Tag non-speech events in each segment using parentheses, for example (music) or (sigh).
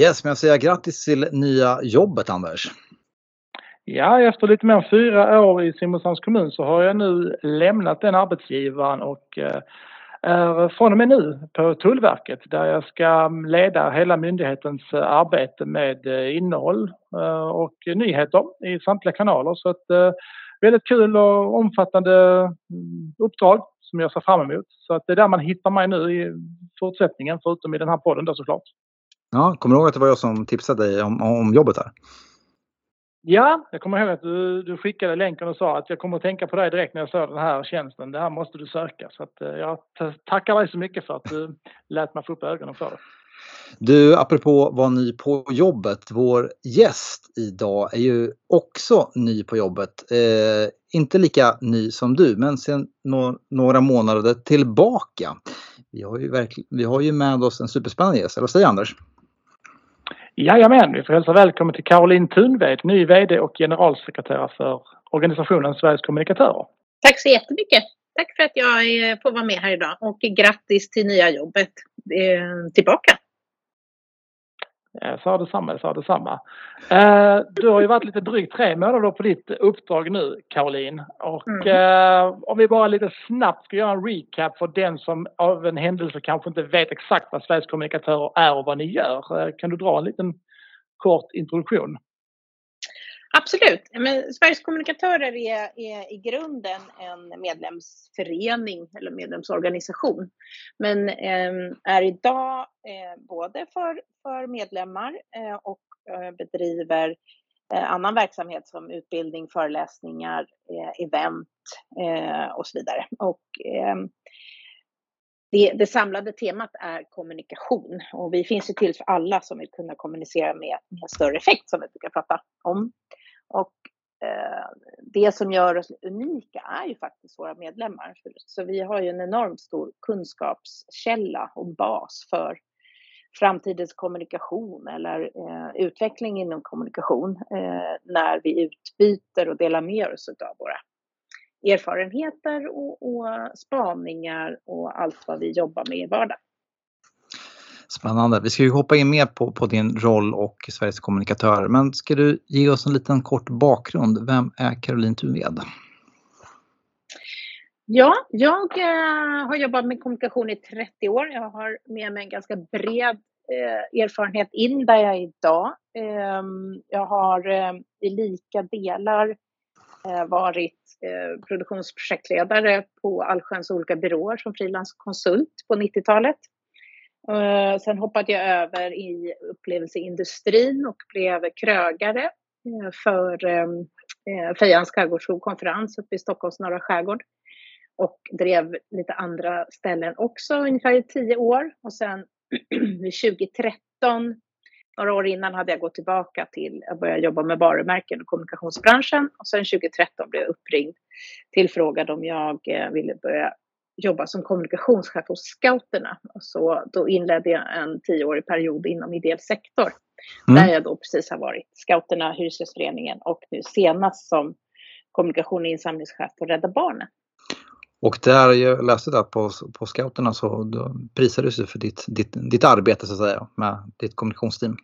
Yes, men jag säger grattis till nya jobbet Anders. Ja, efter lite mer än fyra år i Simrishamns kommun så har jag nu lämnat den arbetsgivaren och eh, är från och med nu på Tullverket där jag ska leda hela myndighetens eh, arbete med eh, innehåll och nyheter i samtliga kanaler. Så ett väldigt kul och omfattande mm, uppdrag som jag ser fram emot. Så att det är där man hittar mig nu i fortsättningen förutom i den här podden då såklart. Ja, kommer du ihåg att det var jag som tipsade dig om, om jobbet här? Ja, jag kommer ihåg att du, du skickade länken och sa att jag kommer att tänka på dig direkt när jag såg den här tjänsten. Det här måste du söka. Så att, eh, jag tackar dig så mycket för att du (laughs) lät mig få upp ögonen för det. Du, apropå vara ny på jobbet. Vår gäst idag är ju också ny på jobbet. Eh, inte lika ny som du, men sedan no några månader tillbaka. Vi har ju, vi har ju med oss en superspännande gäst, eller vad säger Anders? Jajamän, vi får hälsa välkommen till Caroline Thunved, ny VD och generalsekreterare för organisationen Sveriges kommunikatörer. Tack så jättemycket. Tack för att jag får vara med här idag och grattis till nya jobbet eh, tillbaka. Jag sa detsamma, sa detsamma. Eh, du har ju varit lite drygt tre månader på ditt uppdrag nu, Caroline. Och mm. eh, om vi bara lite snabbt ska göra en recap för den som av en händelse kanske inte vet exakt vad Sveriges kommunikatörer är och vad ni gör. Eh, kan du dra en liten kort introduktion? Absolut. Men Sveriges kommunikatörer är, är, i grunden en medlemsförening eller medlemsorganisation. Men eh, är idag eh, både för, för medlemmar eh, och eh, bedriver eh, annan verksamhet som utbildning, föreläsningar, eh, event eh, och så vidare. Och, ehm, det, det, samlade temat är kommunikation och vi finns ju till för alla som vill kunna kommunicera med, med större effekt som vi brukar prata om. Och eh, det som gör oss unika är ju faktiskt våra medlemmar. Så vi har ju en enormt stor kunskapskälla och bas för framtidens kommunikation eller eh, utveckling inom kommunikation eh, när vi utbyter och delar med oss av våra erfarenheter och, och spaningar och allt vad vi jobbar med i vardagen. Spännande. Vi ska ju hoppa in mer på, på din roll och Sveriges kommunikatör. Men ska du ge oss en liten kort bakgrund? Vem är Caroline Thunved? Ja, jag eh, har jobbat med kommunikation i 30 år. Jag har med mig en ganska bred eh, erfarenhet in där jag är idag. Eh, jag har eh, i lika delar eh, varit eh, produktionsprojektledare på allsköns olika byråer som frilanskonsult på 90-talet. Uh, sen hoppade jag över i upplevelseindustrin och blev krögare uh, för ehm, eh, um, uh, Fejans skärgårdskonferens uppe i Stockholms norra skärgård. Och drev lite andra ställen också, ungefär i tio år. Och sen (clears throat) 2013, några år innan, hade jag gått tillbaka till att börja jobba med varumärken och kommunikationsbranschen. Och sen 2013 blev jag uppringd, tillfrågad om jag ville börja jobba som kommunikationschef hos scouterna. Så då inledde jag en tioårig period inom ideell sektor. Mm. Där jag då precis har varit scouterna, Hyresgästföreningen och nu senast som kommunikation och insamlingschef på Rädda Barnen. Och där jag läste där på, på scouterna så prisades du för ditt, ditt, ditt arbete så att säga med ditt kommunikationsteam.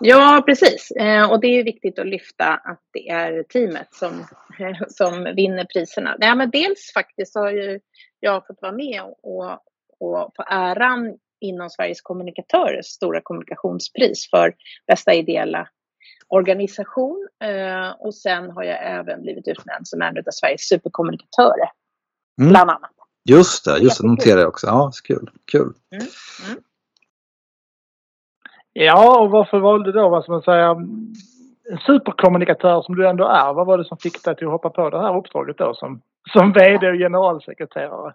Ja, precis. Eh, och det är viktigt att lyfta att det är teamet som, (laughs) som vinner priserna. Ja, men dels faktiskt har ju jag fått vara med och, och få äran inom Sveriges kommunikatörers stora kommunikationspris för bästa ideella organisation. Eh, och sen har jag även blivit utnämnd som en av Sveriges superkommunikatörer. Mm. Bland annat. Just det, just det, noterar jag också. Ja, kul. kul. Mm. Mm. Ja, och varför valde du då, vad ska man säga, en superkommunikatör som du ändå är? Vad var det som fick dig till att hoppa på det här uppdraget då som, som VD och generalsekreterare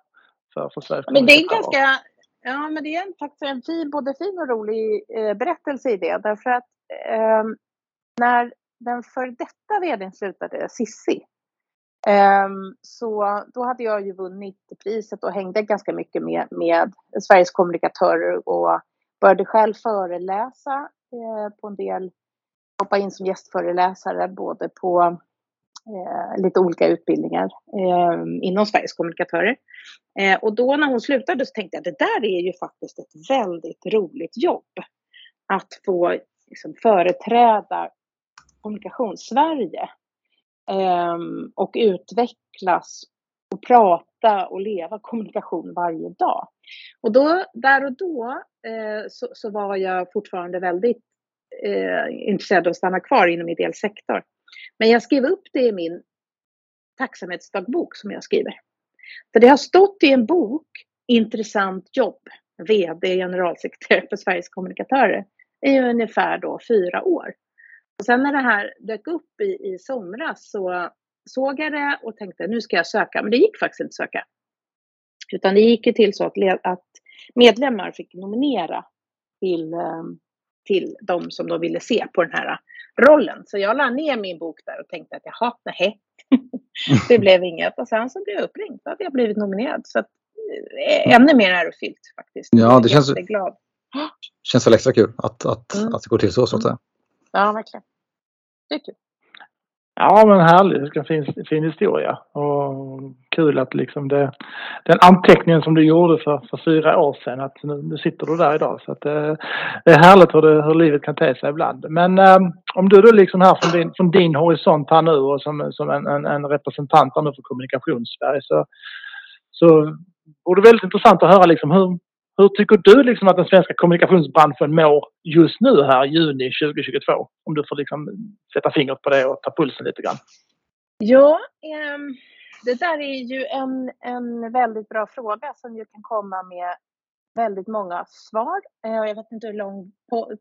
för, för Sveriges Men det är ganska, ja men det är faktiskt en fin, både fin och rolig eh, berättelse i det. Därför att eh, när den för detta VDn slutade, Sissi, eh, så då hade jag ju vunnit priset och hängde ganska mycket med, med Sveriges kommunikatörer och började själv föreläsa eh, på en del, hoppa in som gästföreläsare både på eh, lite olika utbildningar eh, inom Sveriges kommunikatörer. Eh, och då när hon slutade så tänkte jag att det där är ju faktiskt ett väldigt roligt jobb. att få liksom, företräda Kommunikationssverige eh, och utvecklas och prata och leva kommunikation varje dag. Och då, där och då eh, så, så, var jag fortfarande väldigt eh, intresserad av att stanna kvar inom ideell sektor. Men jag skrev upp det i min tacksamhetsdagbok som jag skriver. För det har stått i en bok, Intressant jobb, VD, generalsekreterare för Sveriges kommunikatörer, i ungefär då fyra år. Och sen när det här dök upp i, i somras så såg jag det och tänkte nu ska jag söka, men det gick faktiskt inte att söka. Utan det gick ju till så att, att medlemmar fick nominera till, eh, till de som de ville se på den här rollen. Så jag la ner min bok där och tänkte att jaha, nej, (laughs) det (laughs) blev inget. Och sen så blev jag uppringd så hade jag blivit nominerad. Så att, eh, ännu mer ärofyllt faktiskt. Ja, det känns, glad. känns väl extra kul att, att, mm. att det går till så, så att säga. Ja, verkligen. Det är kul. Ja, men härligt. Vilken fin, fin historia. Och kul att liksom det, den anteckningen som du gjorde för, för fyra år sedan, att nu, nu sitter du där idag. Så att det, eh, det är härligt hur, det, hur livet kan te sig ibland. Men eh, om du då liksom här från din, från din horisont här nu och som, som en, en, en representant nu för Kommunikationssverige så, så vore det väldigt intressant att höra liksom hur, hur tycker du liksom att den svenska kommunikationsbranschen mår just nu här i juni 2022? Om du får liksom sätta fingret på det och ta pulsen lite grann. Ja, ehm, det där är ju en, en väldigt bra fråga som ju kan komma med väldigt många svar. Eh, jag vet inte hur lång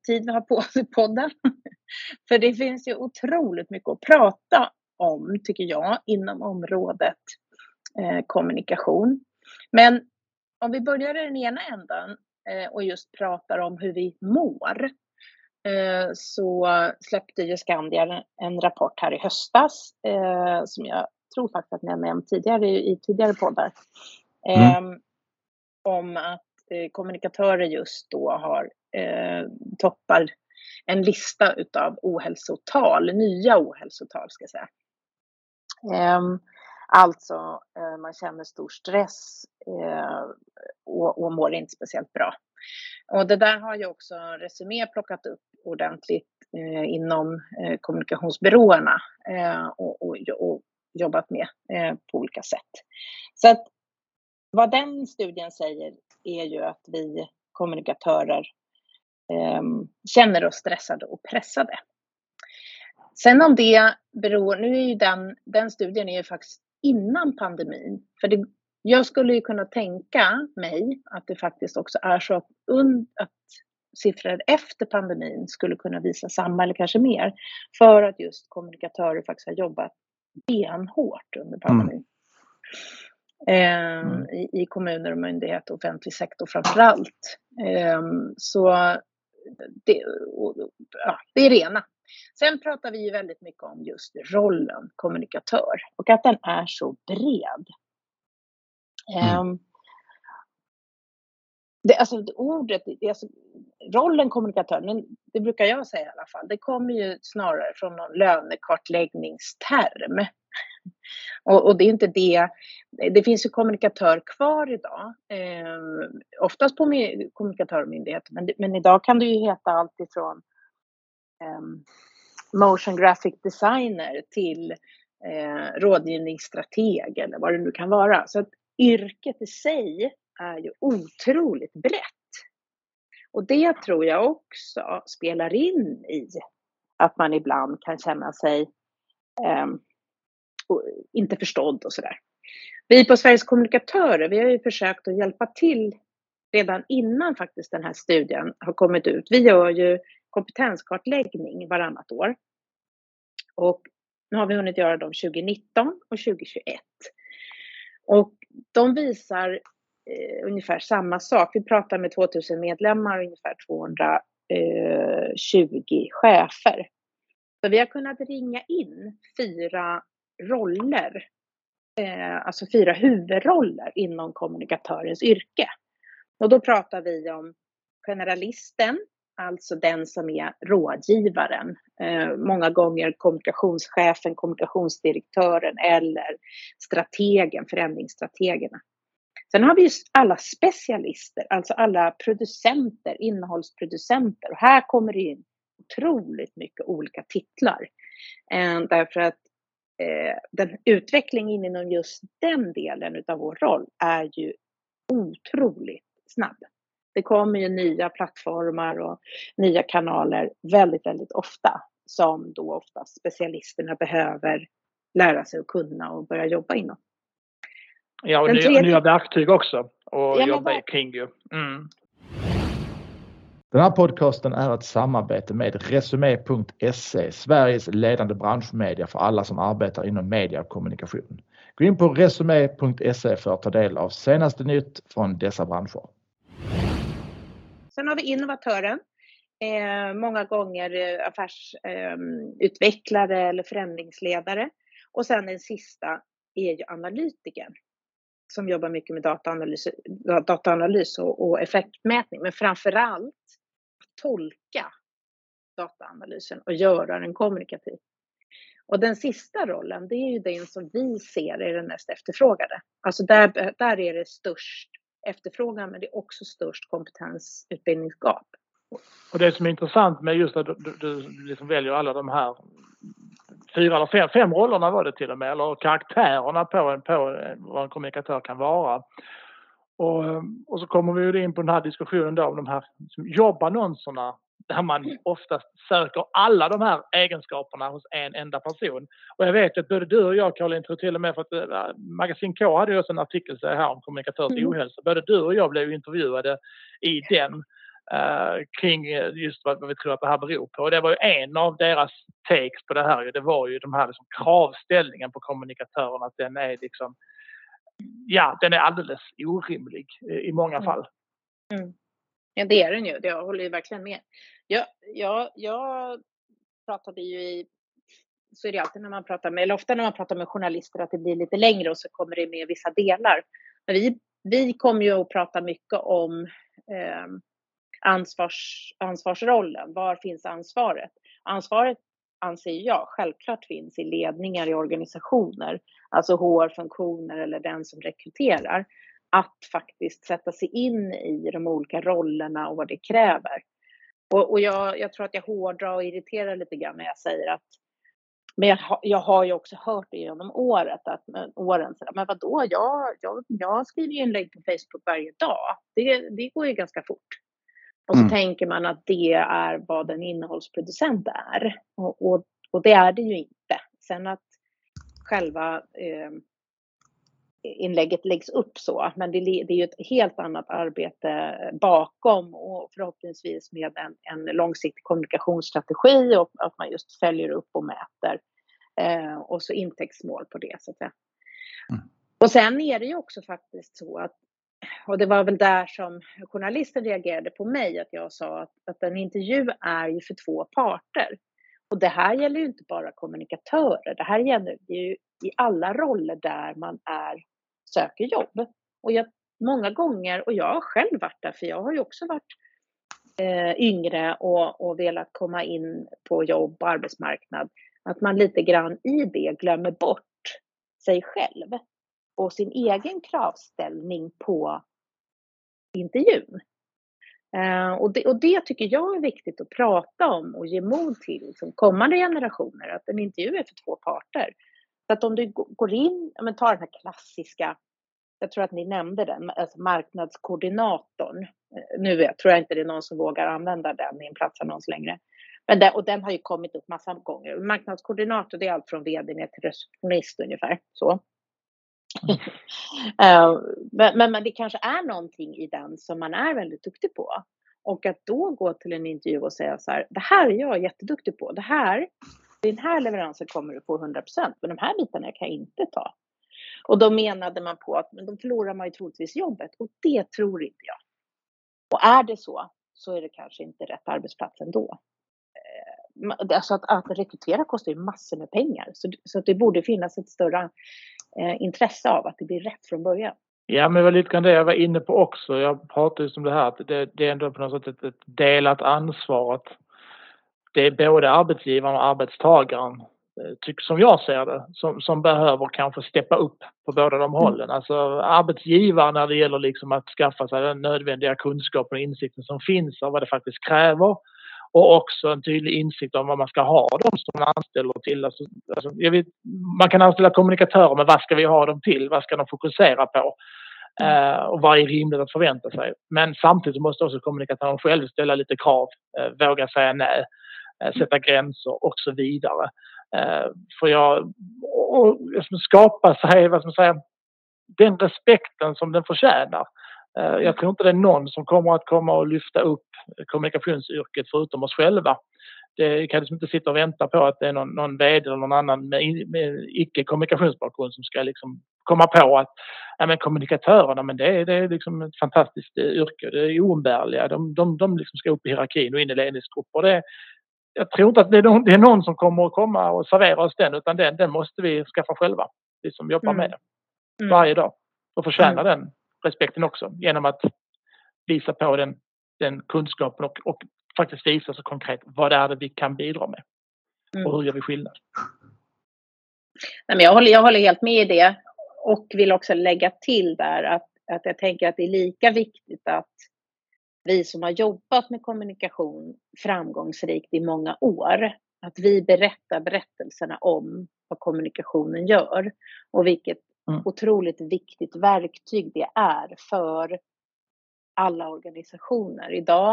tid vi har på oss i podden. (laughs) För det finns ju otroligt mycket att prata om, tycker jag, inom området eh, kommunikation. Men om vi börjar i den ena änden eh, och just pratar om hur vi mår eh, så släppte ju Skandia en rapport här i höstas eh, som jag tror faktiskt att ni har nämnt tidigare i tidigare poddar. Mm. Om att kommunikatörer just då har toppar en lista utav ohälsotal, nya ohälsotal ska jag säga. Alltså, eh, man känner stor stress eh, och, och mår inte speciellt bra. Och det där har ju också Resumé plockat upp ordentligt eh, inom eh, kommunikationsbyråerna eh, och, och, och jobbat med eh, på olika sätt. Så att vad den studien säger är ju att vi kommunikatörer ehm, känner oss stressade och pressade. Sen om det beror, nu är ju den, den studien är ju faktiskt innan pandemin. För det, jag skulle ju kunna tänka mig att det faktiskt också är så att, und, att siffror efter pandemin skulle kunna visa samma eller kanske mer. För att just kommunikatörer faktiskt har jobbat benhårt under pandemin. Mm. Eh, i, i, kommuner och myndigheter och offentlig sektor framför allt. Eh, så det, och, ja, det är rena. Sen pratar vi ju väldigt mycket om just rollen kommunikatör och att den är så bred. Mm. Um, det, alltså ordet, det, alltså, rollen kommunikatör, men det brukar jag säga i alla fall, det kommer ju snarare från någon lönekartläggningsterm. (laughs) Och, och, det är inte det, det finns ju kommunikatör kvar idag, eh, oftast på kommunikatörmyndigheter, men, men idag kan det ju heta allt ifrån Ehm, motion graphic designer till eh, rådgivningsstrateg eller vad det nu kan vara. Så att yrket i sig är ju otroligt brett. Och det tror jag också spelar in i att man ibland kan känna sig eh, inte förstådd och sådär. Vi på Sveriges kommunikatörer, vi har ju försökt att hjälpa till redan innan faktiskt den här studien har kommit ut. Vi gör ju kompetenskartläggning varannat år. Och nu har vi hunnit göra dem 2019 och 2021. Och de visar eh, ungefär samma sak. Vi pratar med 2000 medlemmar och ungefär 220 eh, chefer. Så vi har kunnat ringa in fyra roller, eh, alltså fyra huvudroller inom kommunikatörens yrke. Och då pratar vi om generalisten, alltså den som är rådgivaren. Eh, många gånger kommunikationschefen, kommunikationsdirektören eller strategen, förändringsstrategerna. Sen har vi ju alla specialister, alltså alla producenter, innehållsproducenter. Och här kommer det in otroligt mycket olika titlar. Eh, därför att eh, den utvecklingen inom just den delen av vår roll är ju otroligt snabb. Det kommer ju nya plattformar och nya kanaler väldigt, väldigt ofta som då ofta specialisterna behöver lära sig att kunna och börja jobba inom. Ja, och nya, tredje... nya verktyg också och ja, jobba kring ju. Mm. Den här podcasten är ett samarbete med Resumé.se, Sveriges ledande branschmedia för alla som arbetar inom media och kommunikation. Gå in på Resumé.se för att ta del av senaste nytt från dessa branscher. Sen har vi innovatören. Eh, många gånger eh, affärsutvecklare ehm, eh, eller förändringsledare. Och sen den sista är ju analytikern som jobbar mycket med dataanalys, dataanalys och, och effektmätning, men framför allt tolka dataanalysen och göra den kommunikativ. Och den sista rollen, det är ju den som vi ser är den mest efterfrågade. Alltså där, där är det störst efterfrågan, men det är också störst kompetensutbildningsgap. Och det som är intressant med just att du, du, du liksom väljer alla de här fyra eller fem, fem rollerna var det till och med, eller karaktärerna på, en, på vad en kommunikatör kan vara. Och, och så kommer vi in på den här diskussionen då om de här jobbannonserna där man oftast söker alla de här egenskaperna hos en enda person. Och jag vet att både du och jag Caroline tror till och med för att äh, Magasin K hade ju också en artikel här om kommunikatörs mm. ohälsa. Både du och jag blev intervjuade i den uh, kring just vad, vad, vi tror att det här beror på. Och det var ju en av deras takes på det här. Det var ju de här liksom kravställningen på kommunikatörerna att den är liksom ja, den är alldeles orimlig i många mm. fall. Mm. Ja, det är den ju. Jag håller ju verkligen med. Jag, jag, jag pratade ju i så är det alltid när man pratar med, eller ofta när man pratar med journalister att det blir lite längre och så kommer det med vissa delar. Men vi, vi kommer ju att prata mycket om eh, ansvars, ansvarsrollen. Var finns ansvaret? Ansvaret anser jag självklart finns i ledningar i organisationer, alltså HR-funktioner eller den som rekryterar, att faktiskt sätta sig in i de olika rollerna och vad det kräver. Och, och jag, jag, tror att jag hårdrar och irriterar lite grann när jag säger att men jag, jag har ju också hört det genom året, att, åren, så men vadå, jag, jag, jag skriver ju inlägg på Facebook varje dag. Det, det går ju ganska fort. Och så mm. tänker man att det är vad en innehållsproducent är. Och, och, och det är det ju inte. Sen att själva eh, inlägget läggs upp så, men det, det är ju ett helt annat arbete bakom och förhoppningsvis med en, en långsiktig kommunikationsstrategi och att man just följer upp och mäter. Eh, och så intäktsmål på det så att säga. Mm. Och sen är det ju också faktiskt så att och det var väl där som journalisten reagerade på mig, att jag sa att, att en intervju är ju för två parter. Och det här gäller ju inte bara kommunikatörer, det här gäller ju i alla roller där man är, söker jobb. Och jag, många gånger, och jag har själv varit där, för jag har ju också varit eh, yngre och, och velat komma in på jobb och arbetsmarknad, att man lite grann i det glömmer bort sig själv och sin egen kravställning på intervjun. Eh, och, det, och det tycker jag är viktigt att prata om och ge mod till liksom, kommande generationer, att en intervju är för två parter. Så att om du går in, men ta den här klassiska, jag tror att ni nämnde den, alltså marknadskoordinatorn. Uh, nu tror jag inte det är någon som vågar använda den i en platsannons längre. Men det, och den har ju kommit upp massa gånger. Marknadskoordinator, det är allt från vd ner till receptionist ungefär. Så. uh, (laughs) men, men, men, det kanske är någonting i den som man är väldigt duktig på. Och att då gå till en intervju och säga så här, det här är jag jätteduktig på. Det här, den här leveransen kommer du få 100 procent, men de här bitarna kan jag inte ta. Och då menade man på att men då förlorar man ju troligtvis jobbet och det tror inte jag. Och är det så, så är det kanske inte rätt arbetsplats ändå. Eh, alltså att, att rekrytera kostar ju massor med pengar, så, så att det borde finnas ett större eh, intresse av att det blir rätt från början. Ja, men det var lite grann det jag var inne på också. Jag pratade just om det här att det, det är ändå på något sätt ett, ett delat ansvar. Att det är både arbetsgivaren och arbetstagaren tycker som jag ser det, som, som behöver kanske steppa upp på båda de hållen. Alltså arbetsgivare när det gäller liksom att skaffa sig den nödvändiga kunskapen och insikten som finns av vad det faktiskt kräver och också en tydlig insikt om vad man ska ha dem som man anställer till. Alltså, alltså, vet, man kan anställa kommunikatörer men vad ska vi ha dem till? Vad ska de fokusera på? Uh, och vad är rimligt att förvänta sig? Men samtidigt måste också kommunikatören själv ställa lite krav, uh, våga säga nej, Eh, sätta gränser och så vidare. Eh, för jag och, liksom skapa sig, vad ska man säga, den respekten som den förtjänar. Eh, jag tror inte det är någon som kommer att komma och lyfta upp kommunikationsyrket förutom oss själva. Det kan liksom inte sitta och vänta på att det är någon, någon vd eller någon annan med, med icke kommunikationsbakgrund som ska liksom komma på att ja, men kommunikatörerna men det, är, det är liksom ett fantastiskt yrke. Det är oumbärliga. De, de, de liksom ska upp i hierarkin och in i ledningsgrupper. Det, jag tror inte att det är, någon, det är någon som kommer att komma och servera oss den utan den, den måste vi skaffa själva. Vi som jobbar mm. med det mm. varje dag och förtjäna mm. den respekten också genom att visa på den, den kunskapen och, och faktiskt visa så konkret vad det är det vi kan bidra med. Mm. Och hur gör vi skillnad? Nej, men jag, håller, jag håller helt med i det och vill också lägga till där att, att jag tänker att det är lika viktigt att vi som har jobbat med kommunikation framgångsrikt i många år, att vi berättar berättelserna om vad kommunikationen gör och vilket mm. otroligt viktigt verktyg det är för alla organisationer. Idag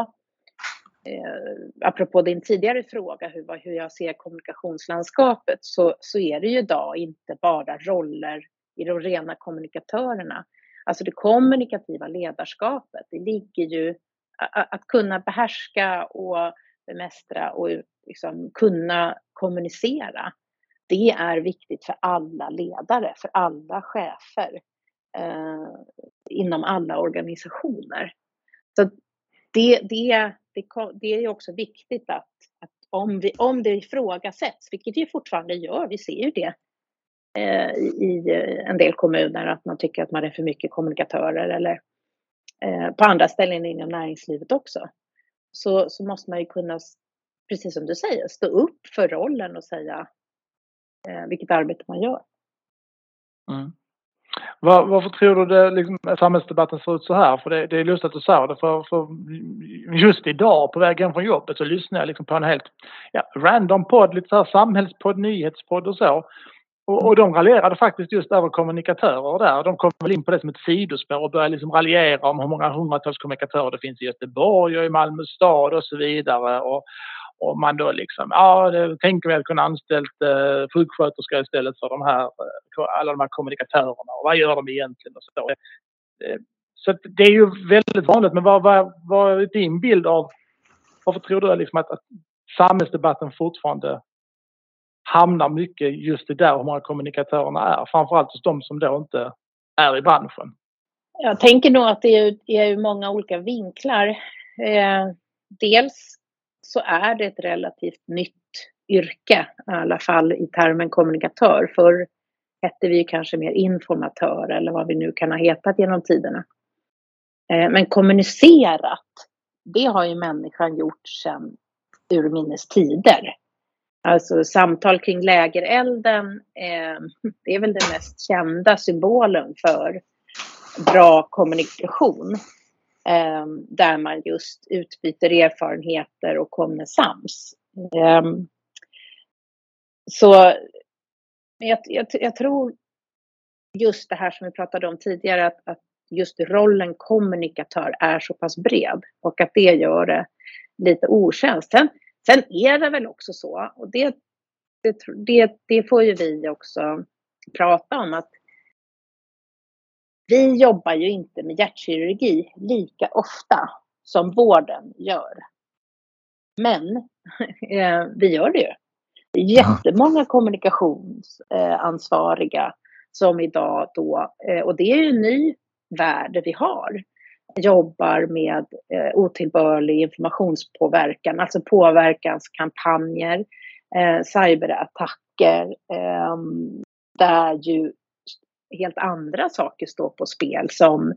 eh, apropå din tidigare fråga hur, hur jag ser kommunikationslandskapet så, så är det ju idag inte bara roller i de rena kommunikatörerna. Alltså det kommunikativa ledarskapet, det ligger ju att, kunna behärska och bemästra och liksom kunna kommunicera. Det är viktigt för alla ledare, för alla chefer eh, inom alla organisationer. Så det, det, det, det är också viktigt att, att om, vi, om det ifrågasätts, vilket det fortfarande gör, vi ser ju det eh, i en del kommuner, att man tycker att man är för mycket kommunikatörer eller Eh, på andra ställen inom näringslivet också. Så, så måste man ju kunna, precis som du säger, stå upp för rollen och säga eh, vilket arbete man gör. Mm. Var, varför tror du det, liksom, samhällsdebatten ser ut så här? För det, det är lustigt att du säger det. För, för just idag på väg hem från jobbet så lyssnar jag liksom på en helt ja, random podd, lite så här samhällspodd, nyhetspodd och så. Och, och de raljerade faktiskt just över kommunikatörer där. De kom väl in på det som ett sidospår och började liksom raljera om hur många hundratals kommunikatörer det finns i Göteborg och i Malmö stad och så vidare. Och, och man då liksom, ja, det tänker vi att kunna anställt eh, sjuksköterskor istället för de här, eh, alla de här kommunikatörerna och vad gör de egentligen och så. Eh, så det är ju väldigt vanligt, men vad, vad, vad är din bild av, varför tror du liksom att, att samhällsdebatten fortfarande hamnar mycket just i där hur många kommunikatörerna är, framförallt hos de som då inte är i branschen? Jag tänker nog att det är, är många olika vinklar. Eh, dels så är det ett relativt nytt yrke, i alla fall i termen kommunikatör. Förr hette vi kanske mer informatör eller vad vi nu kan ha hetat genom tiderna. Eh, men kommunicerat, det har ju människan gjort sedan urminnes tider. Alltså samtal kring lägerelden, eh, det är väl den mest kända symbolen för bra kommunikation. Eh, där man just utbyter erfarenheter och kommer sams. Eh, så jag, jag, jag, tror just det här som vi pratade om tidigare, att, att just rollen kommunikatör är så pass bred och att det gör det lite otjänst. Sen, sen är det väl också så, och det, det, det, det får ju vi också prata om, att vi jobbar ju inte med hjärtkirurgi lika ofta som vården gör. Men (laughs) eh, vi gör det ju. Det är jättemånga kommunikationsansvariga som idag då, eh, och det är ju en ny värld vi har, jobbar med eh, otillbörlig informationspåverkan, alltså påverkanskampanjer, eh, cyberattacker, ehm, där ju helt andra saker står på spel som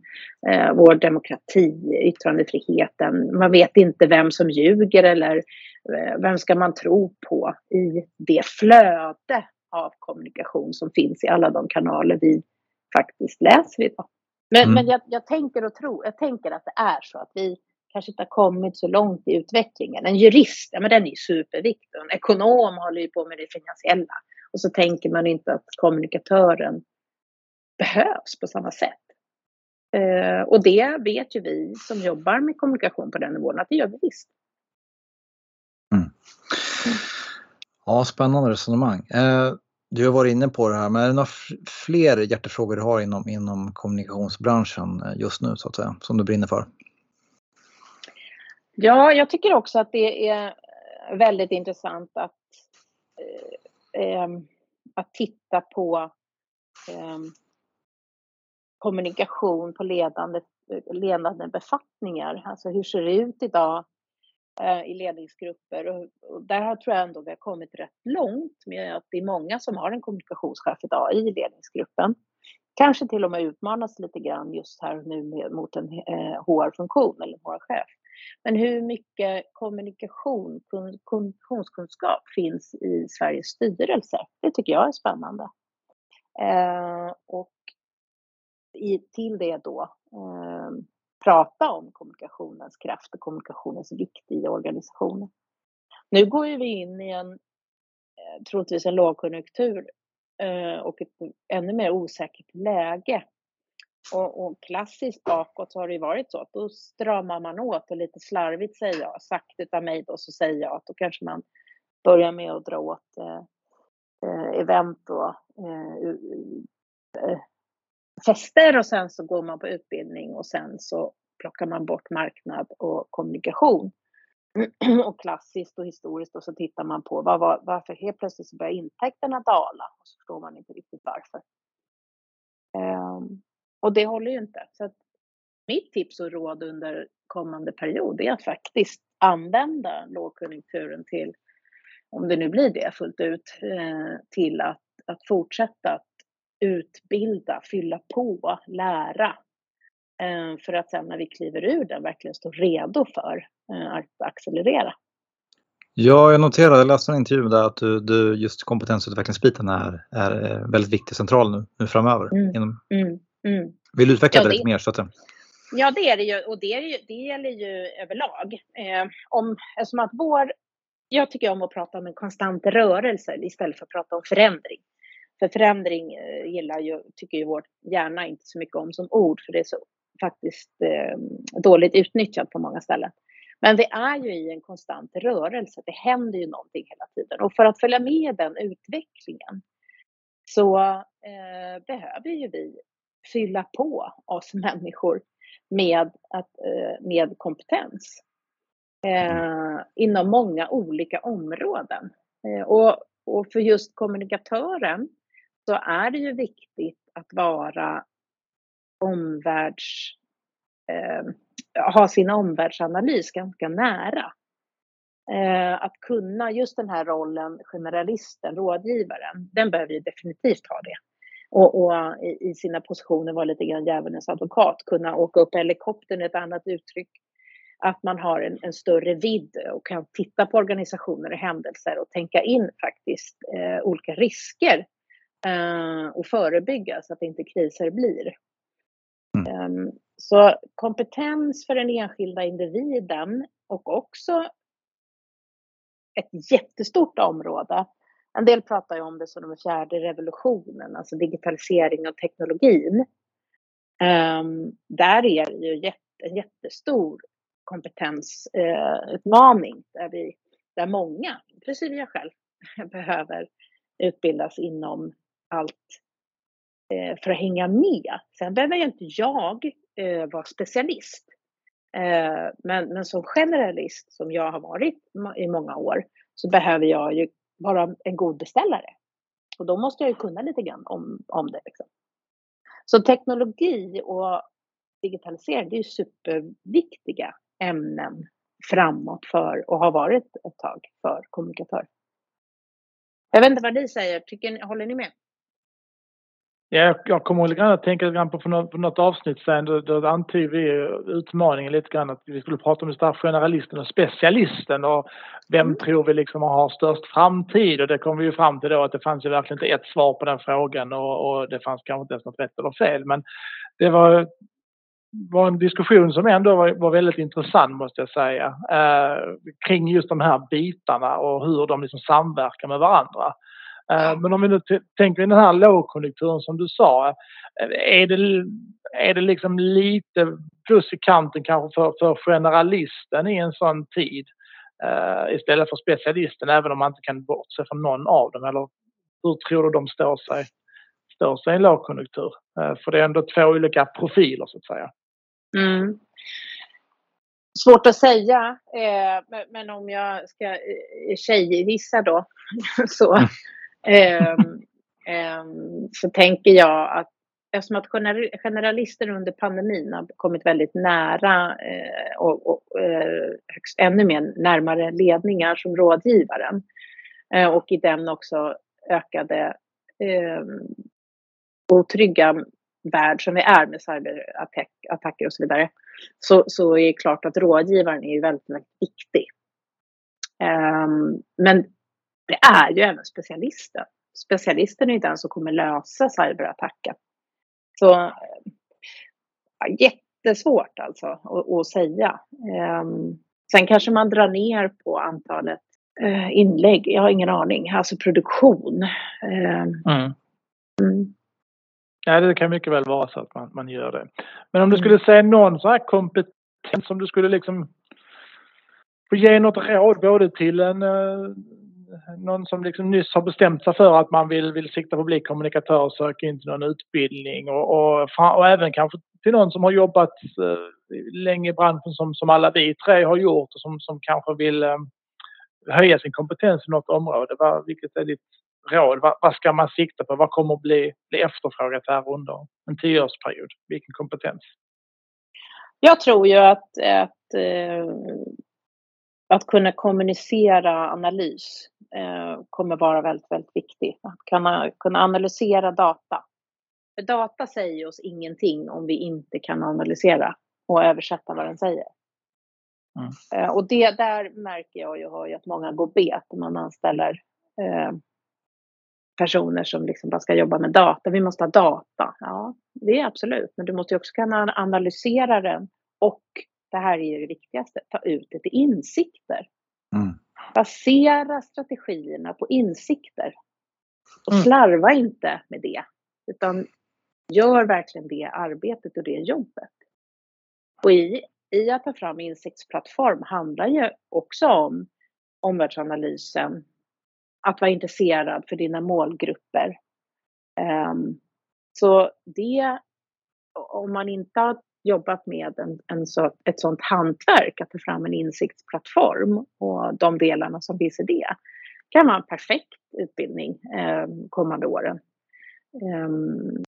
eh, vår demokrati, yttrandefriheten. Man vet inte vem som ljuger eller eh, vem ska man tro på i det flöde av kommunikation som finns i alla de kanaler vi faktiskt läser idag. Men, mm. men jag, jag, tänker och tror, jag tänker att det är så att vi kanske inte har kommit så långt i utvecklingen. En jurist, ja men den är ju superviktig. En ekonom håller ju på med det finansiella. Och så tänker man inte att kommunikatören behövs på samma sätt. Eh, och det vet ju vi som jobbar med kommunikation på den nivån att det gör vi visst. Mm. Ja, spännande resonemang. Eh, du har varit inne på det här, men är det några fler hjärtefrågor du har inom, inom kommunikationsbranschen eh, just nu så att säga, som du brinner för? Ja, jag tycker också att det är eh, väldigt intressant att, eh, ehm, att titta på eh, kommunikation på ledande, eh, ledande befattningar. Alltså hur ser det ut idag Eh, i ledningsgrupper? Och, och, där tror jag ändå vi har kommit rätt långt med att det är många som har en kommunikationschef idag i ledningsgruppen. Kanske till och med utmanas lite grann just här nu med, mot en eh, HR-funktion eller HR-chef. Men hur mycket kommunikation, kommunikationskunskap finns i Sveriges styrelse? Det tycker jag är spännande. Eh, och i, till det då eh, prata om kommunikationens kraft och kommunikationens vikt i organisationen. Nu går ju vi in i en, eh, troligtvis en lågkonjunktur eh, och ett ännu mer osäkert läge och, och, klassiskt bakåt har det ju varit så att då stramar man åt och lite slarvigt säger jag, sagt utav mig då så säger jag att då kanske man börjar med att dra åt eh, eh event och eh, fester och sen så går man på utbildning och sen så plockar man bort marknad och kommunikation. (clears throat) och klassiskt och historiskt och så tittar man på var, var, varför helt plötsligt så börjar intäkterna dala och så förstår man inte riktigt varför. Um, och det håller ju inte. Så att mitt tips och råd under kommande period är att faktiskt använda lågkonjunkturen till, om det nu blir det fullt ut, eh, till att, att fortsätta att utbilda, fylla på, lära. Eh, för att sen när vi kliver ur den verkligen stå redo för eh, att accelerera. Ja, jag noterade, jag läste en intervju där att du, du just kompetensutvecklingsbiten är, är väldigt viktig central nu, nu framöver. Mm. Inom... Mm. Mm. Vill du utveckla ja, det lite mer? Så att... Ja, det är det ju och det, är ju, det gäller ju överlag. Eh, om, eftersom att vår, jag tycker om att prata om en konstant rörelse istället för att prata om förändring. För förändring eh, gillar ju, tycker ju vår hjärna inte så mycket om som ord för det är så faktiskt eh, dåligt utnyttjat på många ställen. Men vi är ju i en konstant rörelse, det händer ju någonting hela tiden och för att följa med den utvecklingen så eh, behöver ju vi fylla på oss människor med, att, eh, med kompetens eh, inom många olika områden. Eh, och, och för just kommunikatören så är det ju viktigt att vara omvärlds, eh, ha sin omvärldsanalys ganska nära. Eh, att kunna just den här rollen, generalisten, rådgivaren, den behöver ju definitivt ha det och, och i, sina positioner vara lite grann djävulens advokat, kunna åka upp helikoptern, ett annat uttryck. Att man har en, en, större vidd och kan titta på organisationer och händelser och tänka in faktiskt eh, olika risker och förebygga så att inte kriser blir. Mm. Um, så kompetens för den enskilda individen och också ett jättestort område en del pratar ju om det som den fjärde revolutionen, alltså digitalisering och teknologin. Um, där är det ju en jättestor kompetensutmaning uh, där, vi, där många, inklusive jag själv, (laughs) behöver utbildas inom allt eh, för att hänga med. Sen behöver ju inte jag eh, vara specialist. Eh, men, men som generalist, som jag har varit i många år, så behöver jag ju vara en god beställare. Och då måste jag ju kunna lite grann om, om det. Liksom. Så teknologi och digitalisering, det är ju superviktiga ämnen framåt för och har varit ett tag för kommunikatörer. Jag vet inte vad ni säger, Tycker ni, håller ni med? Ja, jag kommer lite grann att tänka lite grann på, för något, något avsnitt sen då, då antog vi utmaningen lite grann att vi skulle prata om just där generalisten och specialisten och vem mm. tror vi liksom har störst framtid och det kom vi ju fram till då att det fanns ju verkligen inte ett svar på den frågan och, och det fanns kanske inte ens något rätt eller fel men det var var en diskussion som ändå var, var väldigt intressant måste jag säga. Eh, kring just de här bitarna och hur de liksom samverkar med varandra. Eh, men om vi nu tänker i den här lågkonjunkturen som du sa. Eh, är det, är det liksom lite plus i kanten kanske för, för generalisten i en sån tid? Uh, istället för specialisten även om man inte kan bortse från någon av dem? Eller hur tror du de står sig, står sig i en lågkonjunktur? För det är ändå två olika profiler så att säga. Mm. Svårt att säga, eh, men om jag ska eh, tjejgissa då (laughs) så, eh, Ehm, ehm, så tänker jag att eftersom att generalister under pandemin har kommit väldigt nära eh, och, och eh, högst, ännu mer närmare ledningar som rådgivaren eh, och i den också ökade ehm, otrygga värld som vi är med cyberattacker och så vidare, så, så är det klart att rådgivaren är väldigt, väldigt viktig. Um, men det är ju även specialisten. Specialisten är ju den som kommer lösa cyberattacken. Så ja, jättesvårt alltså att, att säga. Um, sen kanske man drar ner på antalet uh, inlägg. Jag har ingen aning. Alltså produktion. Um, mm. Mm. Ja, det kan mycket väl vara så att man, man gör det. Men om du skulle säga någon sån här kompetens som du skulle liksom få ge något råd både till en uh, någon som liksom nyss har bestämt sig för att man vill, vill sikta på att bli kommunikatör och söka in till någon utbildning och, och, och även kanske till någon som har jobbat eh, länge i branschen som, som alla vi tre har gjort och som, som kanske vill eh, höja sin kompetens i något område. Vad, vilket är ditt råd? Vad, vad, ska man sikta på? Vad kommer att bli, bli efterfrågat här under en tioårsperiod? Vilken kompetens? Jag tror ju att, att, eh, att kunna kommunicera analys eh, kommer vara väldigt, väldigt viktigt. Att kunna, kunna analysera data. För data säger oss ingenting om vi inte kan analysera och översätta vad den säger. Mm. Eh, och det där märker jag ju, att många går bet när man anställer eh, personer som liksom bara ska jobba med data. Vi måste ha data. Ja, det är absolut. Men du måste också kunna analysera den och det här är det viktigaste, ta ut det till insikter. Mm. Basera strategierna på insikter. Och mm. slarva inte med det. Utan gör verkligen det arbetet och det jobbet. Och i, i att ta fram insiktsplattform handlar ju också om omvärldsanalysen, att vara intresserad för dina målgrupper. Um, så det, om man inte har jobbat med en, en så, ett sådant hantverk, att ta fram en insiktsplattform och de delarna som finns i det, kan vara en perfekt utbildning eh, kommande åren. Um,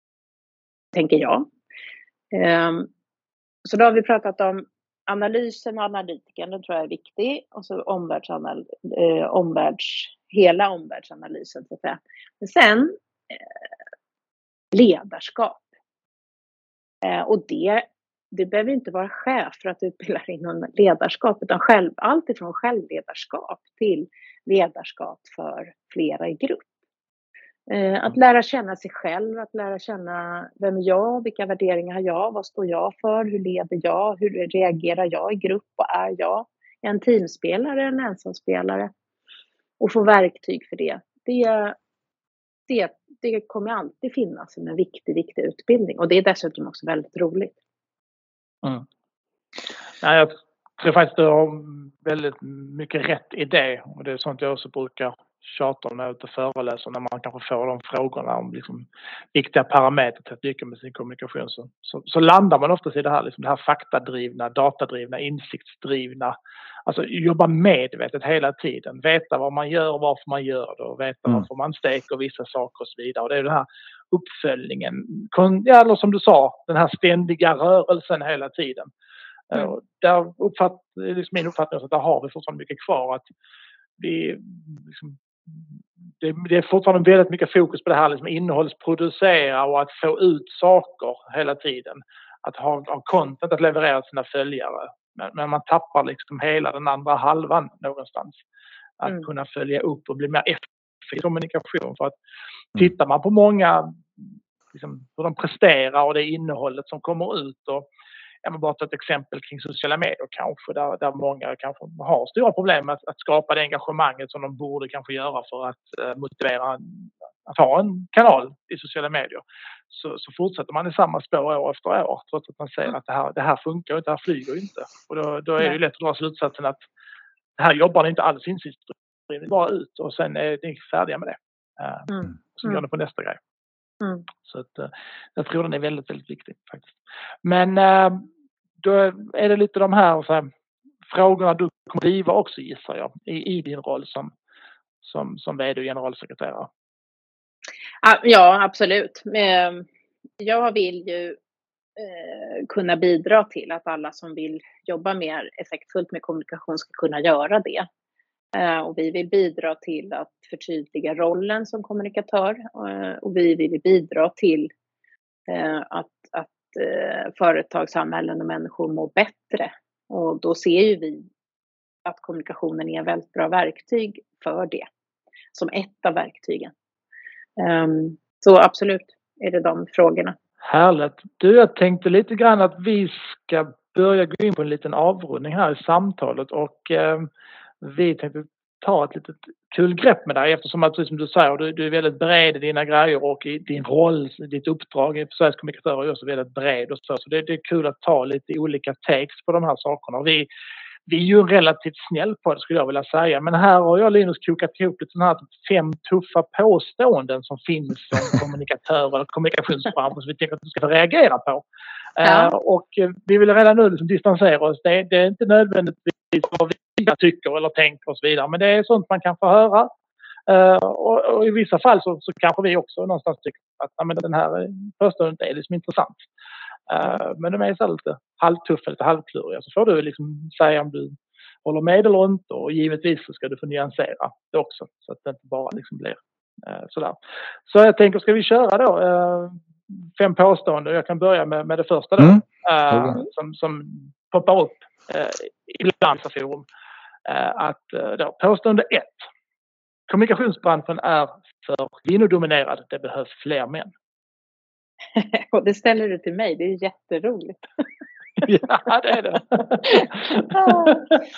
tänker jag. Ehm, så då har vi pratat om analysen och analytiken, den tror jag är viktig. Och så omvärldsanal eh, omvärlds hela omvärldsanalysen. Så att säga. Men sen eh, ledarskap. Eh, och det, det behöver inte vara chef för att utbilda inom ledarskap, utan själv, allt ifrån självledarskap till ledarskap för flera i grupp. Eh, att lära känna sig själv, att lära känna vem är jag, vilka värderingar har jag, vad står jag för, hur leder jag, hur reagerar jag i grupp, vad är jag? En teamspelare, en ensamspelare? och få verktyg för det. Det, det, det kommer alltid finnas som en viktig, viktig utbildning och det är dessutom också väldigt roligt. Mm. Ja, jag tror faktiskt du har väldigt mycket rätt i det och det är sånt jag också brukar tjata om när jag är ute och föreläser när man kanske får de frågorna om liksom viktiga parametrar till att lyckas med sin kommunikation så, så, så, landar man oftast i det här, liksom det här faktadrivna, datadrivna, insiktsdrivna. Alltså jobba medvetet hela tiden, veta vad man gör och varför man gör det och veta mm. varför man steker vissa saker och så vidare. Och det är den här uppföljningen, eller som du sa, den här ständiga rörelsen hela tiden. Mm. Uh, där uppfatt, liksom min uppfattning är att där har vi fortfarande mycket kvar. att vi, liksom, det, det, är fortfarande väldigt mycket fokus på det här liksom innehållsproducera och att få ut saker hela tiden. Att ha, ha content att leverera till sina följare. Men, men, man tappar liksom hela den andra halvan någonstans. Att mm. kunna följa upp och bli mer i kommunikation. För att mm. tittar man på många, liksom, hur de presterar och det innehållet som kommer ut och ja, men bara ta ett exempel kring sociala medier kanske, där, där många kanske har stora problem med att, att skapa det engagemanget som de borde kanske göra för att eh, motivera att ha en kanal i sociala medier. Så, så, fortsätter man i samma spår år efter år trots att man ser att det här, det här funkar inte, det här flyger inte. Och då, då är det ju lätt att dra slutsatsen att det här jobbar inte alls insiktsdrivet, bara ut och sen är ni färdiga med det. Uh, mm. Så mm. gör ni på nästa grej. Mm. Så att, uh, jag tror den är väldigt, väldigt viktig faktiskt. Men uh, då är det lite de här, så här frågorna du kommer driva också gissar jag i, i din roll som, som, som vd och generalsekreterare. Ja, absolut. Ehm, jag vill ju eh, kunna bidra till att alla som vill jobba mer effektfullt med kommunikation ska kunna göra det. Eh, och vi vill bidra till att förtydliga rollen som kommunikatör eh, och vi vill bidra till eh, att, att företag, samhällen och människor mår bättre. Och då ser ju vi att kommunikationen är ett väldigt bra verktyg för det, som ett av verktygen. Ehm, så absolut är det de frågorna. Härligt. Du, jag tänkte lite grann att vi ska börja gå in på en liten avrundning här i samtalet och ehm, vi tänkte ta ett litet kul grepp med dig eftersom att, som du säger, du, du är väldigt bred i dina grejer och i din roll, ditt uppdrag i Sveriges kommunikatörer är också väldigt bred och så. Så det, det, är kul att ta lite olika takes på de här sakerna. Vi, vi är ju relativt snäll på det skulle jag vilja säga. Men här har jag Linus kokat ihop lite sådana här fem tuffa påståenden som finns om (laughs) kommunikatörer och kommunikationsbranschen som vi tänker att du ska få reagera på. Ja. Uh, och vi vill redan nu liksom distansera oss. Det, det är inte nödvändigtvis vad vi tycker eller tänker och så vidare. Men det är sånt man kan få höra. Uh, och, och, i vissa fall så, så kanske vi också någonstans tycker att ja, men den här påståendet är liksom intressant. Uh, men de är så lite halvtuffa, lite halvkluriga. Så får du liksom säga om du håller med eller inte och givetvis så ska du få nyansera det också så att det inte bara liksom blir uh, sådär. Så jag tänker, ska vi köra då fem påståenden? Jag kan börja med, med det första då. Mm. som, som poppar upp ibland i forum. Att då, påstående ett. Kommunikationsbranschen är för kvinnodominerad. Det behövs fler män. (laughs) Och det ställer du till mig, det är jätteroligt. (laughs) ja, det är det. (laughs)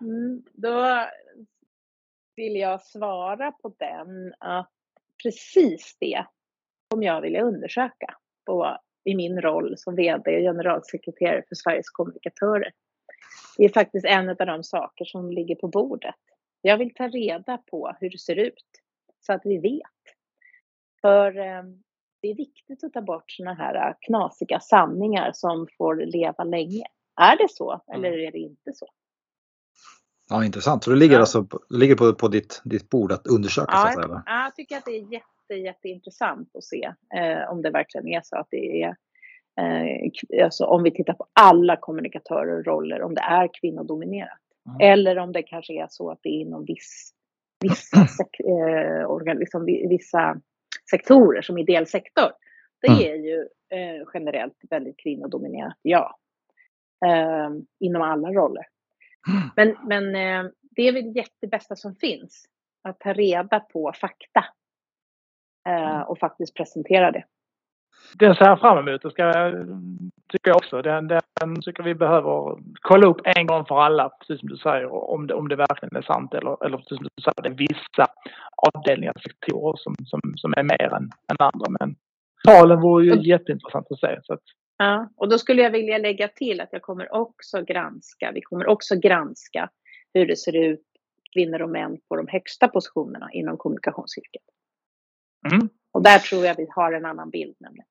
mm, då vill jag svara på den att precis det som jag vill undersöka på, i min roll som VD och generalsekreterare för Sveriges kommunikatörer. Det är faktiskt en av de saker som ligger på bordet. Jag vill ta reda på hur det ser ut så att vi vet. För ehm, det är viktigt att ta bort sådana här äh, knasiga sanningar som får leva länge. Är det så eller är det inte så? Ja, intressant. Så det ligger ja. alltså det ligger på, på ditt, ditt bord att undersöka? Ja, så att säga, ja, jag tycker att det är jätte, jätteintressant att se eh, om det verkligen är så att det är eh, alltså om vi tittar på alla kommunikatörer och roller, om det är kvinnodominerat. Mm. Eller om det kanske är så att det är inom viss, vissa, eh, organ, liksom, vissa sektorer som ideell sektor. Det mm. är ju eh, generellt väldigt kvinnodominerat, ja. Eh, inom alla roller. Mm. Men, men eh, det är väl det jättebästa som finns. Att ta reda på fakta. Eh, mm. och faktiskt presentera det. Den ser jag fram emot. Det ska, tycker jag också. Den, den tycker vi behöver kolla upp en gång för alla, precis som du säger, om det, om det verkligen är sant eller, eller precis som du säger, det är vissa avdelningar, sektorer som, som, som är mer än, än andra. Men talen vore ju jätteintressant att se. Så att... Ja, och då skulle jag vilja lägga till att jag kommer också granska, vi kommer också granska hur det ser ut kvinnor och män på de högsta positionerna inom kommunikationsyrket. Mm. Och där tror jag vi har en annan bild nämligen.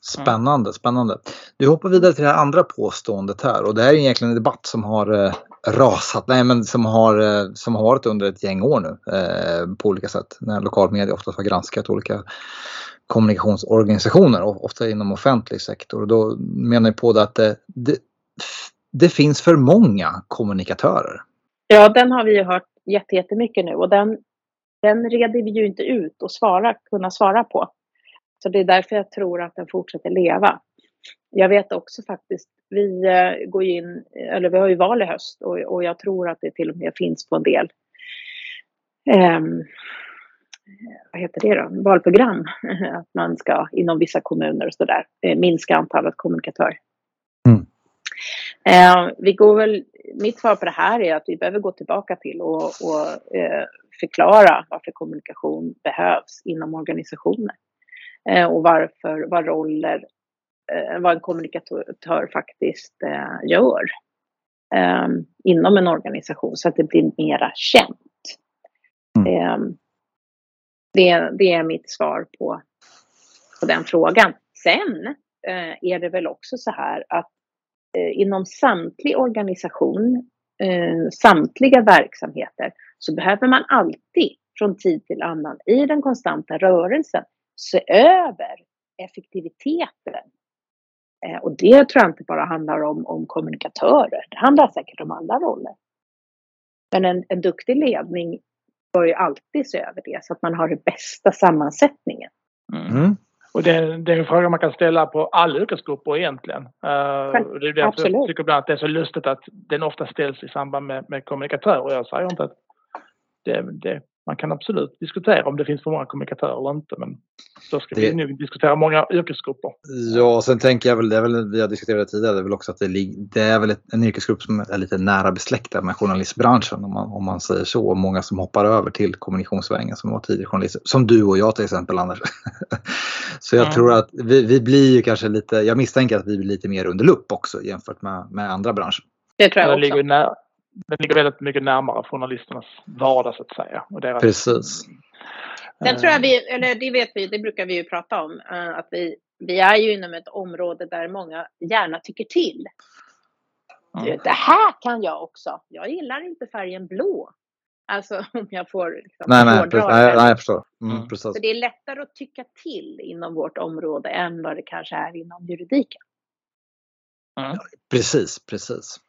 Spännande, spännande. Du hoppar vidare till det andra påståendet här och det här är egentligen en debatt som har eh, rasat, nej men som har, eh, som har varit under ett gäng år nu eh, på olika sätt. När lokalmedia ofta har granskat olika kommunikationsorganisationer, ofta inom offentlig sektor. Och då menar jag på det att det, det, det finns för många kommunikatörer. Ja, den har vi ju hört jättemycket nu och den den reder vi ju inte ut och svara, kunna svara på. Så det är därför jag tror att den fortsätter leva. Jag vet också faktiskt, vi eh, går in, eller vi har ju val i höst och, och jag tror att det till och med finns på en del um, vad heter det då, valprogram. (laughs) Att man ska inom vissa kommuner och sådär eh, minska antalet kommunikatörer. Mm. Eh, vi går väl, mitt svar på det här är att vi behöver gå tillbaka till och, och eh, förklara varför kommunikation behövs inom organisationer. Eh, och varför, vad roller, eh, vad en kommunikatör faktiskt eh, gör inom en organisation så att det blir mera känt. Mm. Det, det, är mitt svar på, på den frågan. Sen är det väl också så här att inom samtlig organisation, samtliga verksamheter, så behöver man alltid från tid till annan i den konstanta rörelsen se över effektiviteten. Eh, och det tror jag inte bara handlar om, om kommunikatörer, det handlar säkert om alla roller. Men en, en duktig ledning bör ju alltid se över det så att man har den bästa sammansättningen. Mm. mm. Och det, det, är en fråga man kan ställa på alla yrkesgrupper egentligen. Uh, det är därför jag tycker ibland att det är så lustigt att den ofta ställs i samband med, med kommunikatörer. Jag säger inte att det, det, man kan absolut diskutera om det finns för många kommunikatörer eller inte. Men då ska det... vi nu diskutera många yrkesgrupper. Ja, sen tänker jag väl, det är väl, vi har diskuterat det tidigare, det är väl också att det, det är väl en yrkesgrupp som är lite nära besläktad med journalistbranschen om man, om man säger så. Och många som hoppar över till kommunikationsvägen som var tidigare journalister. Som du och jag till exempel Anders. (laughs) så jag mm. tror att vi, vi blir ju kanske lite, jag misstänker att vi blir lite mer under lupp också jämfört med, med andra branscher. Det tror jag också. Det ligger nära, den ligger väldigt mycket närmare journalisternas vardag så att säga. Och deras, Precis. Sen tror jag vi, eller det vet vi, det brukar vi ju prata om, eh, att vi, vi är ju inom ett område där många gärna tycker till. Mm. Det här kan jag också. Jag gillar inte färgen blå. Alltså (laughs) om jag får liksom, nej, nej, precis, nej, nej, jag förstår. Mm, mm. Så det är lättare att tycka till inom vårt område än vad det kanske är inom juridiken. Mm. Precis, precis.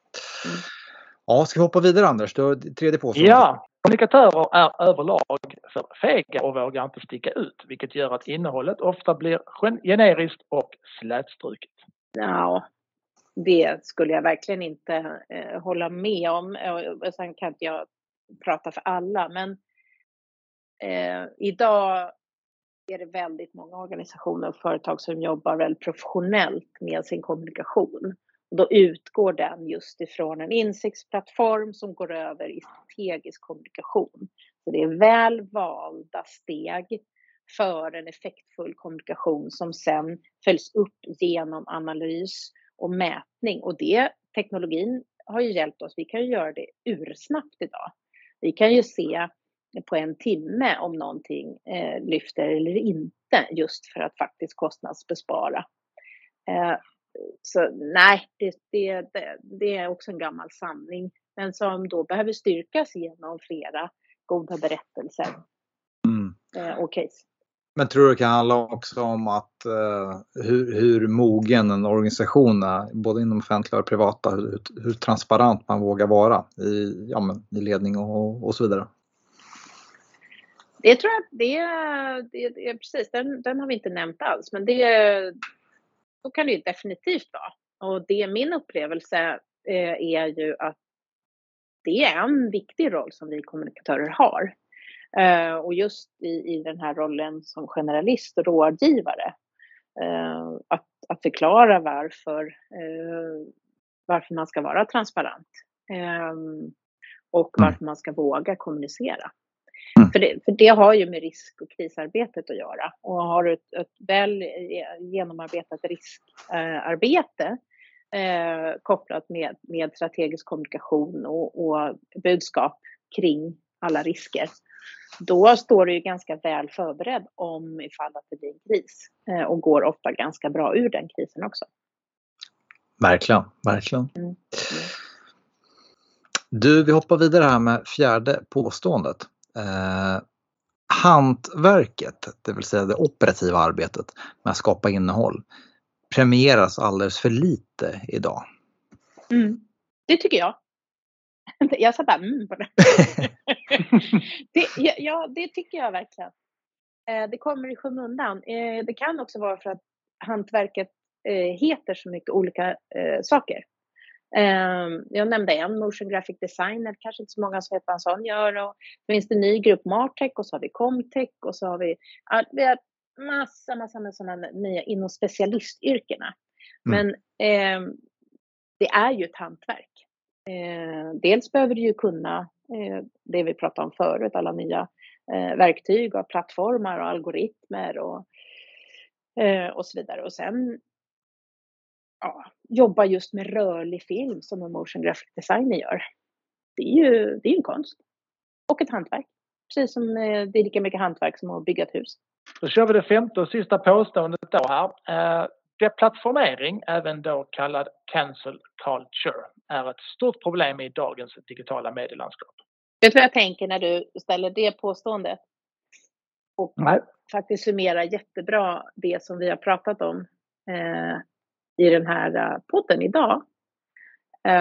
Ja, ska vi hoppa vidare Anders? Du har tredje påståendet. Ja, kommunikatörer är överlag för fega och vågar inte sticka ut, vilket gör att innehållet ofta blir generiskt och slätstruket. Ja, det skulle jag verkligen inte eh, hålla med om. Och sen kan inte jag prata för alla, men eh, idag är det väldigt många organisationer och företag som jobbar väldigt professionellt med sin kommunikation. Då utgår den just ifrån en insiktsplattform som går över i strategisk kommunikation. Så det är väl valda steg för en effektfull kommunikation som sen följs upp genom analys och mätning. Och det, teknologin har ju hjälpt oss. Vi kan ju göra det ursnabbt idag. Vi kan ju se på en timme om någonting eh, lyfter eller inte just för att faktiskt kostnadsbespara. Eh, så nej, det, det, det, är också en gammal sanning. Men som då behöver styrkas genom flera goda berättelser mm. eh, och case. Men tror du det kan handla också om att eh, hur, hur mogen en organisation är, både inom offentliga och privata, hur, hur transparent man vågar vara i, ja, men, i ledning och, och så vidare? Det tror jag, det, det, det, precis, den, den har vi inte nämnt alls, men det, så kan det ju definitivt vara. Och det min upplevelse eh, är ju att det är en viktig roll som vi kommunikatörer har. Eh, och just i, i den här rollen som generalist och rådgivare. Eh, att, att förklara varför, varför man ska vara transparent. Och mm. varför man ska våga kommunicera. Mm. För, det, för det har ju med risk och krisarbetet att göra. Och har du ett, ett väl genomarbetat riskarbete eh, kopplat med, med strategisk kommunikation och, och budskap kring alla risker, då står du ju ganska väl förberedd om ifall att det blir en kris eh, och går ofta ganska bra ur den krisen också. Verkligen, verkligen. Mm. Du, vi hoppar vidare här med fjärde påståendet. Eh, hantverket, det vill säga det operativa arbetet med att skapa innehåll, premieras alldeles för lite idag. Mm, det tycker jag. (laughs) Jag sa bara mm på (laughs) det. det. Ja, det tycker jag verkligen. Det kommer i skymundan. Det kan också vara för att hantverket heter så mycket olika saker. Ehm, jag nämnde en, motion graphic designer, kanske inte så många som vet vad en sån gör. Och finns det en ny grupp, Martech, och så har vi Comtech och så har vi, vi har massa, massa med sådana nya inom specialistyrkena. Mm. Men eh, det är ju ett hantverk. Eh, dels behöver du ju kunna eh, det vi pratade om förut, alla nya eh, verktyg och plattformar och algoritmer och, eh, och så vidare. Och sen ja, jobba just med rörlig film som en motion graphic designer gör. Det är ju det är en konst. Och ett hantverk. Precis som eh, det är lika mycket hantverk som att bygga ett hus. Då kör vi det femte och sista påståendet då här. Eh, deplattformering, även då kallad cancel culture, är ett stort problem i dagens digitala medielandskap. Vet du vad jag tänker när du ställer det påståendet? Och Nej. faktiskt summerar jättebra det som vi har pratat om eh, i den här eh, podden idag.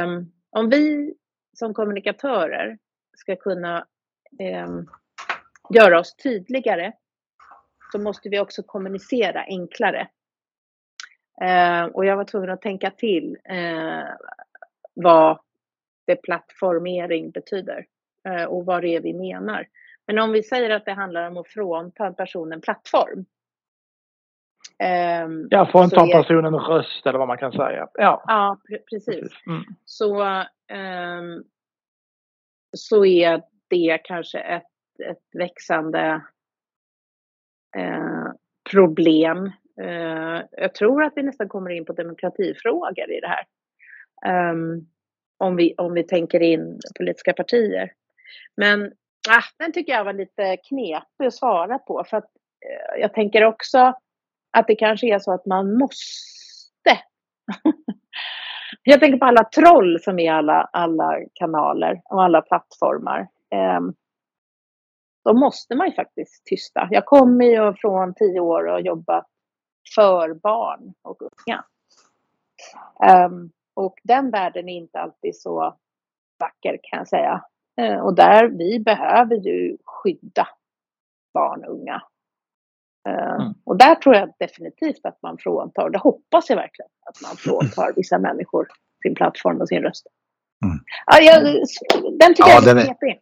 Um, om vi som kommunikatörer ska kunna um, göra oss tydligare så måste vi också kommunicera enklare. Uh, och jag var tvungen att tänka till uh, vad deplattformering betyder uh, och vad det är vi menar. Men om vi säger att det handlar om att frånta en person en plattform Um, ja, frånta en person en röst eller vad man kan säga. Ja, ja precis. Mm. Så, um, så är det kanske ett, ett växande uh, problem. Uh, jag tror att vi nästan kommer in på demokratifrågor i det här. Um, om, vi, om vi tänker in politiska partier. Men ah, den tycker jag var lite knepig att svara på. För att uh, jag tänker också att det kanske är så att man måste. (laughs) Jag tänker på alla troll som är i alla, alla kanaler och alla plattformar. Um, då måste man ju faktiskt tysta. Jag kommer ju från tio år och jobbat för barn och unga. Um, och den världen är inte alltid så vacker kan jag säga. Uh, och där vi behöver ju skydda barn och unga mm. Och där tror jag definitivt att man fråntar, det hoppas jag verkligen, att man fråntar vissa människor sin plattform och sin röst. Mm. Ja, jag, den tycker ja, jag är knepig.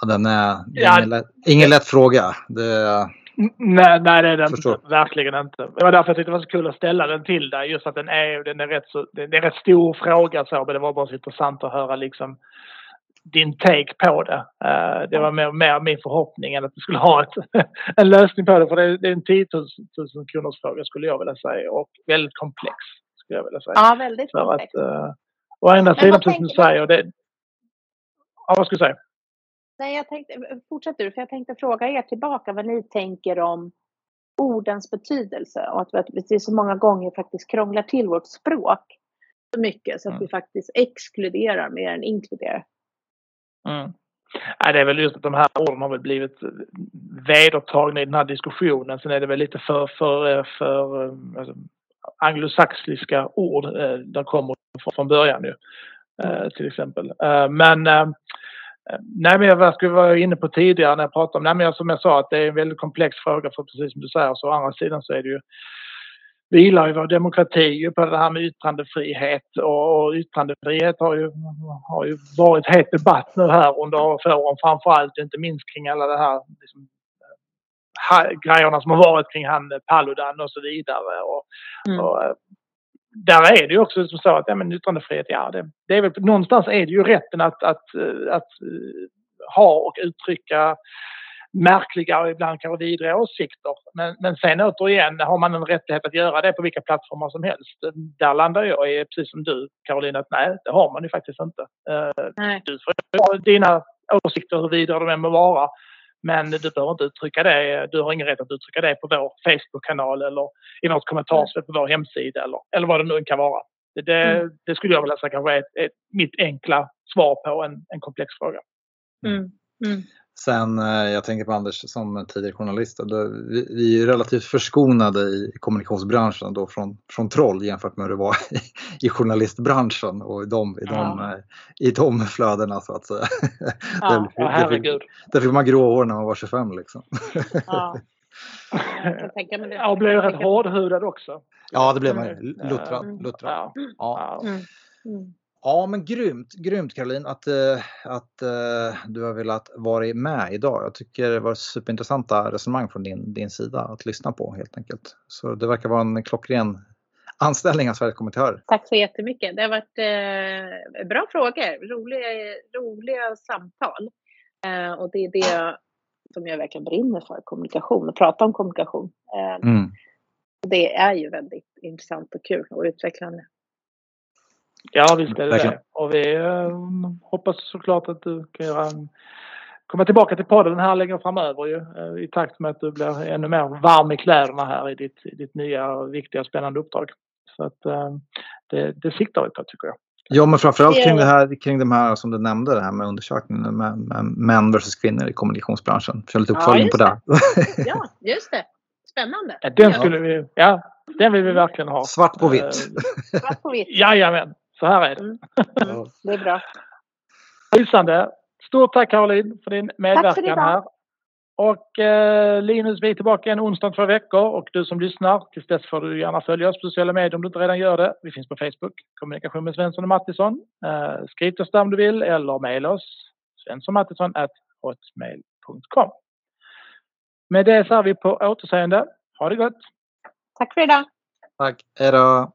Ja, den är, det är ingen, lätt, ingen lätt fråga. Det, Nej, nej det är den inte. Verkligen inte. Det var därför jag tyckte det var så kul att ställa den till dig. Just att den är, den är, rätt, så, det är rätt stor fråga så, men det var bara så intressant att höra liksom din take på det. Uh, det var mer, mer, min förhoppning än att du skulle ha ett, (laughs) en lösning på det. För det, är en 10 000, 000 kronors fråga skulle jag vilja säga och väldigt komplex. Skulle jag vilja säga. Ja, väldigt för komplex. Att, uh, å ena sidan, precis som du säger, det, ja, vad ska du säga? Nej, jag tänkte, fortsätt du, för jag tänkte fråga er tillbaka vad ni tänker om ordens betydelse och att vi så många gånger faktiskt krånglar till vårt språk så mycket så att mm. vi faktiskt exkluderar mer än inkluderar. Mm. Det är väl just att de här orden har väl blivit vedertagna i den här diskussionen. Sen är det väl lite för, för, eh, för eh, alltså, anglosaxiska ord eh, där kommer från början nu. Eh, till exempel. Eh, men eh, Nej men jag skulle vara inne på tidigare när jag pratade om, nej men som jag sa att det är en väldigt komplex fråga för precis som du säger så å andra sidan så är det ju vilar ju vår demokrati på det här med yttrandefrihet och, och yttrandefrihet har ju, har ju varit het debatt nu här under åren framförallt inte minst kring alla det här liksom, grejerna som har varit kring han Paludan och så vidare. Och, mm. och eh, där är det ju också som så att ja, men yttrandefrihet, ja det, det är väl någonstans är det ju rätten att, att, att, att ha och uttrycka märkliga och ibland kanske vidriga åsikter. Men, men sen återigen, har man en rättighet att göra det på vilka plattformar som helst? Där landar jag i, precis som du Karolina, att nej, det har man ju faktiskt inte. Uh, nej. Du får ha dina åsikter hur vidare de än må vara. Men du behöver inte uttrycka det. Du har ingen rätt att uttrycka det på vår Facebook-kanal eller i något kommentarsfält på vår hemsida eller, eller vad det nu kan vara. Det, det, mm. det skulle jag vilja säga kanske är ett, ett, mitt enkla svar på en, en komplex fråga. Mm. Mm. Sen, eh, jag tänker på Anders som tidigare journalist, då, vi, vi är relativt förskonade i kommunikationsbranschen då från, från troll jämfört med hur det var (laughs) i, i journalistbranschen och i de, i, de, Ja. eh, i de flödena så att säga. Ja, Där- Ja, herregud. Där fick man grå hår när man var 25 liksom. Ja. (laughs) Jag blev rätt hårdhudad också. Ja, det blev man ju. Mm. Luttrad. Mm. luttrad. Ja. Ja. Ja. Mm. Ja, men grymt, grymt Caroline att, eh, att eh, du har velat vara med idag. Jag tycker det var superintressanta resonemang från din, din sida att lyssna på helt enkelt. Så det verkar vara en klockren anställning av Sveriges kommentörer. Tack så jättemycket. Det har varit eh, bra frågor, roliga, roliga samtal. Eh, och det är det som jag verkligen brinner för, kommunikation och prata om kommunikation. Eh, Mm. Det är ju väldigt intressant och kul och utvecklande. Ja, visst är det Verkligen. det. Och vi eh, hoppas såklart att du kan göra en, komma tillbaka till podden här längre framöver ju, eh, i takt med att du blir ännu mer varm i kläderna här i ditt, i ditt nya, viktiga, spännande uppdrag. Så att eh, det, det siktar vi på tycker jag. Ja, men framförallt kring, Ja. det här, kring de här som du nämnde, det här med undersökningen med, med män versus kvinnor i kommunikationsbranschen. Kör lite Ja, uppföljning just på det. Ja, just det. Spännande. Ja, Den Ja. skulle vi, ja, den vill vi verkligen ha. Svart på vitt. Svart på vitt. (laughs) Jajamän, så här är det. Mm. (laughs) Mm. Det är bra. Lysande. Stort tack Caroline för din medverkan idag. här. Och eh, Linus, vi är tillbaka en onsdag om två veckor och du som lyssnar, tills dess får du gärna följa oss på sociala medier om du inte redan gör det. Vi finns på Facebook, kommunikation med Svensson och Mattisson. Eh, skriv till oss där om du vill eller mejla oss, svenssonmattisson.hotmail.com. Med det så är vi på återseende. Ha det gott! Tack för idag. Tack. Hej då.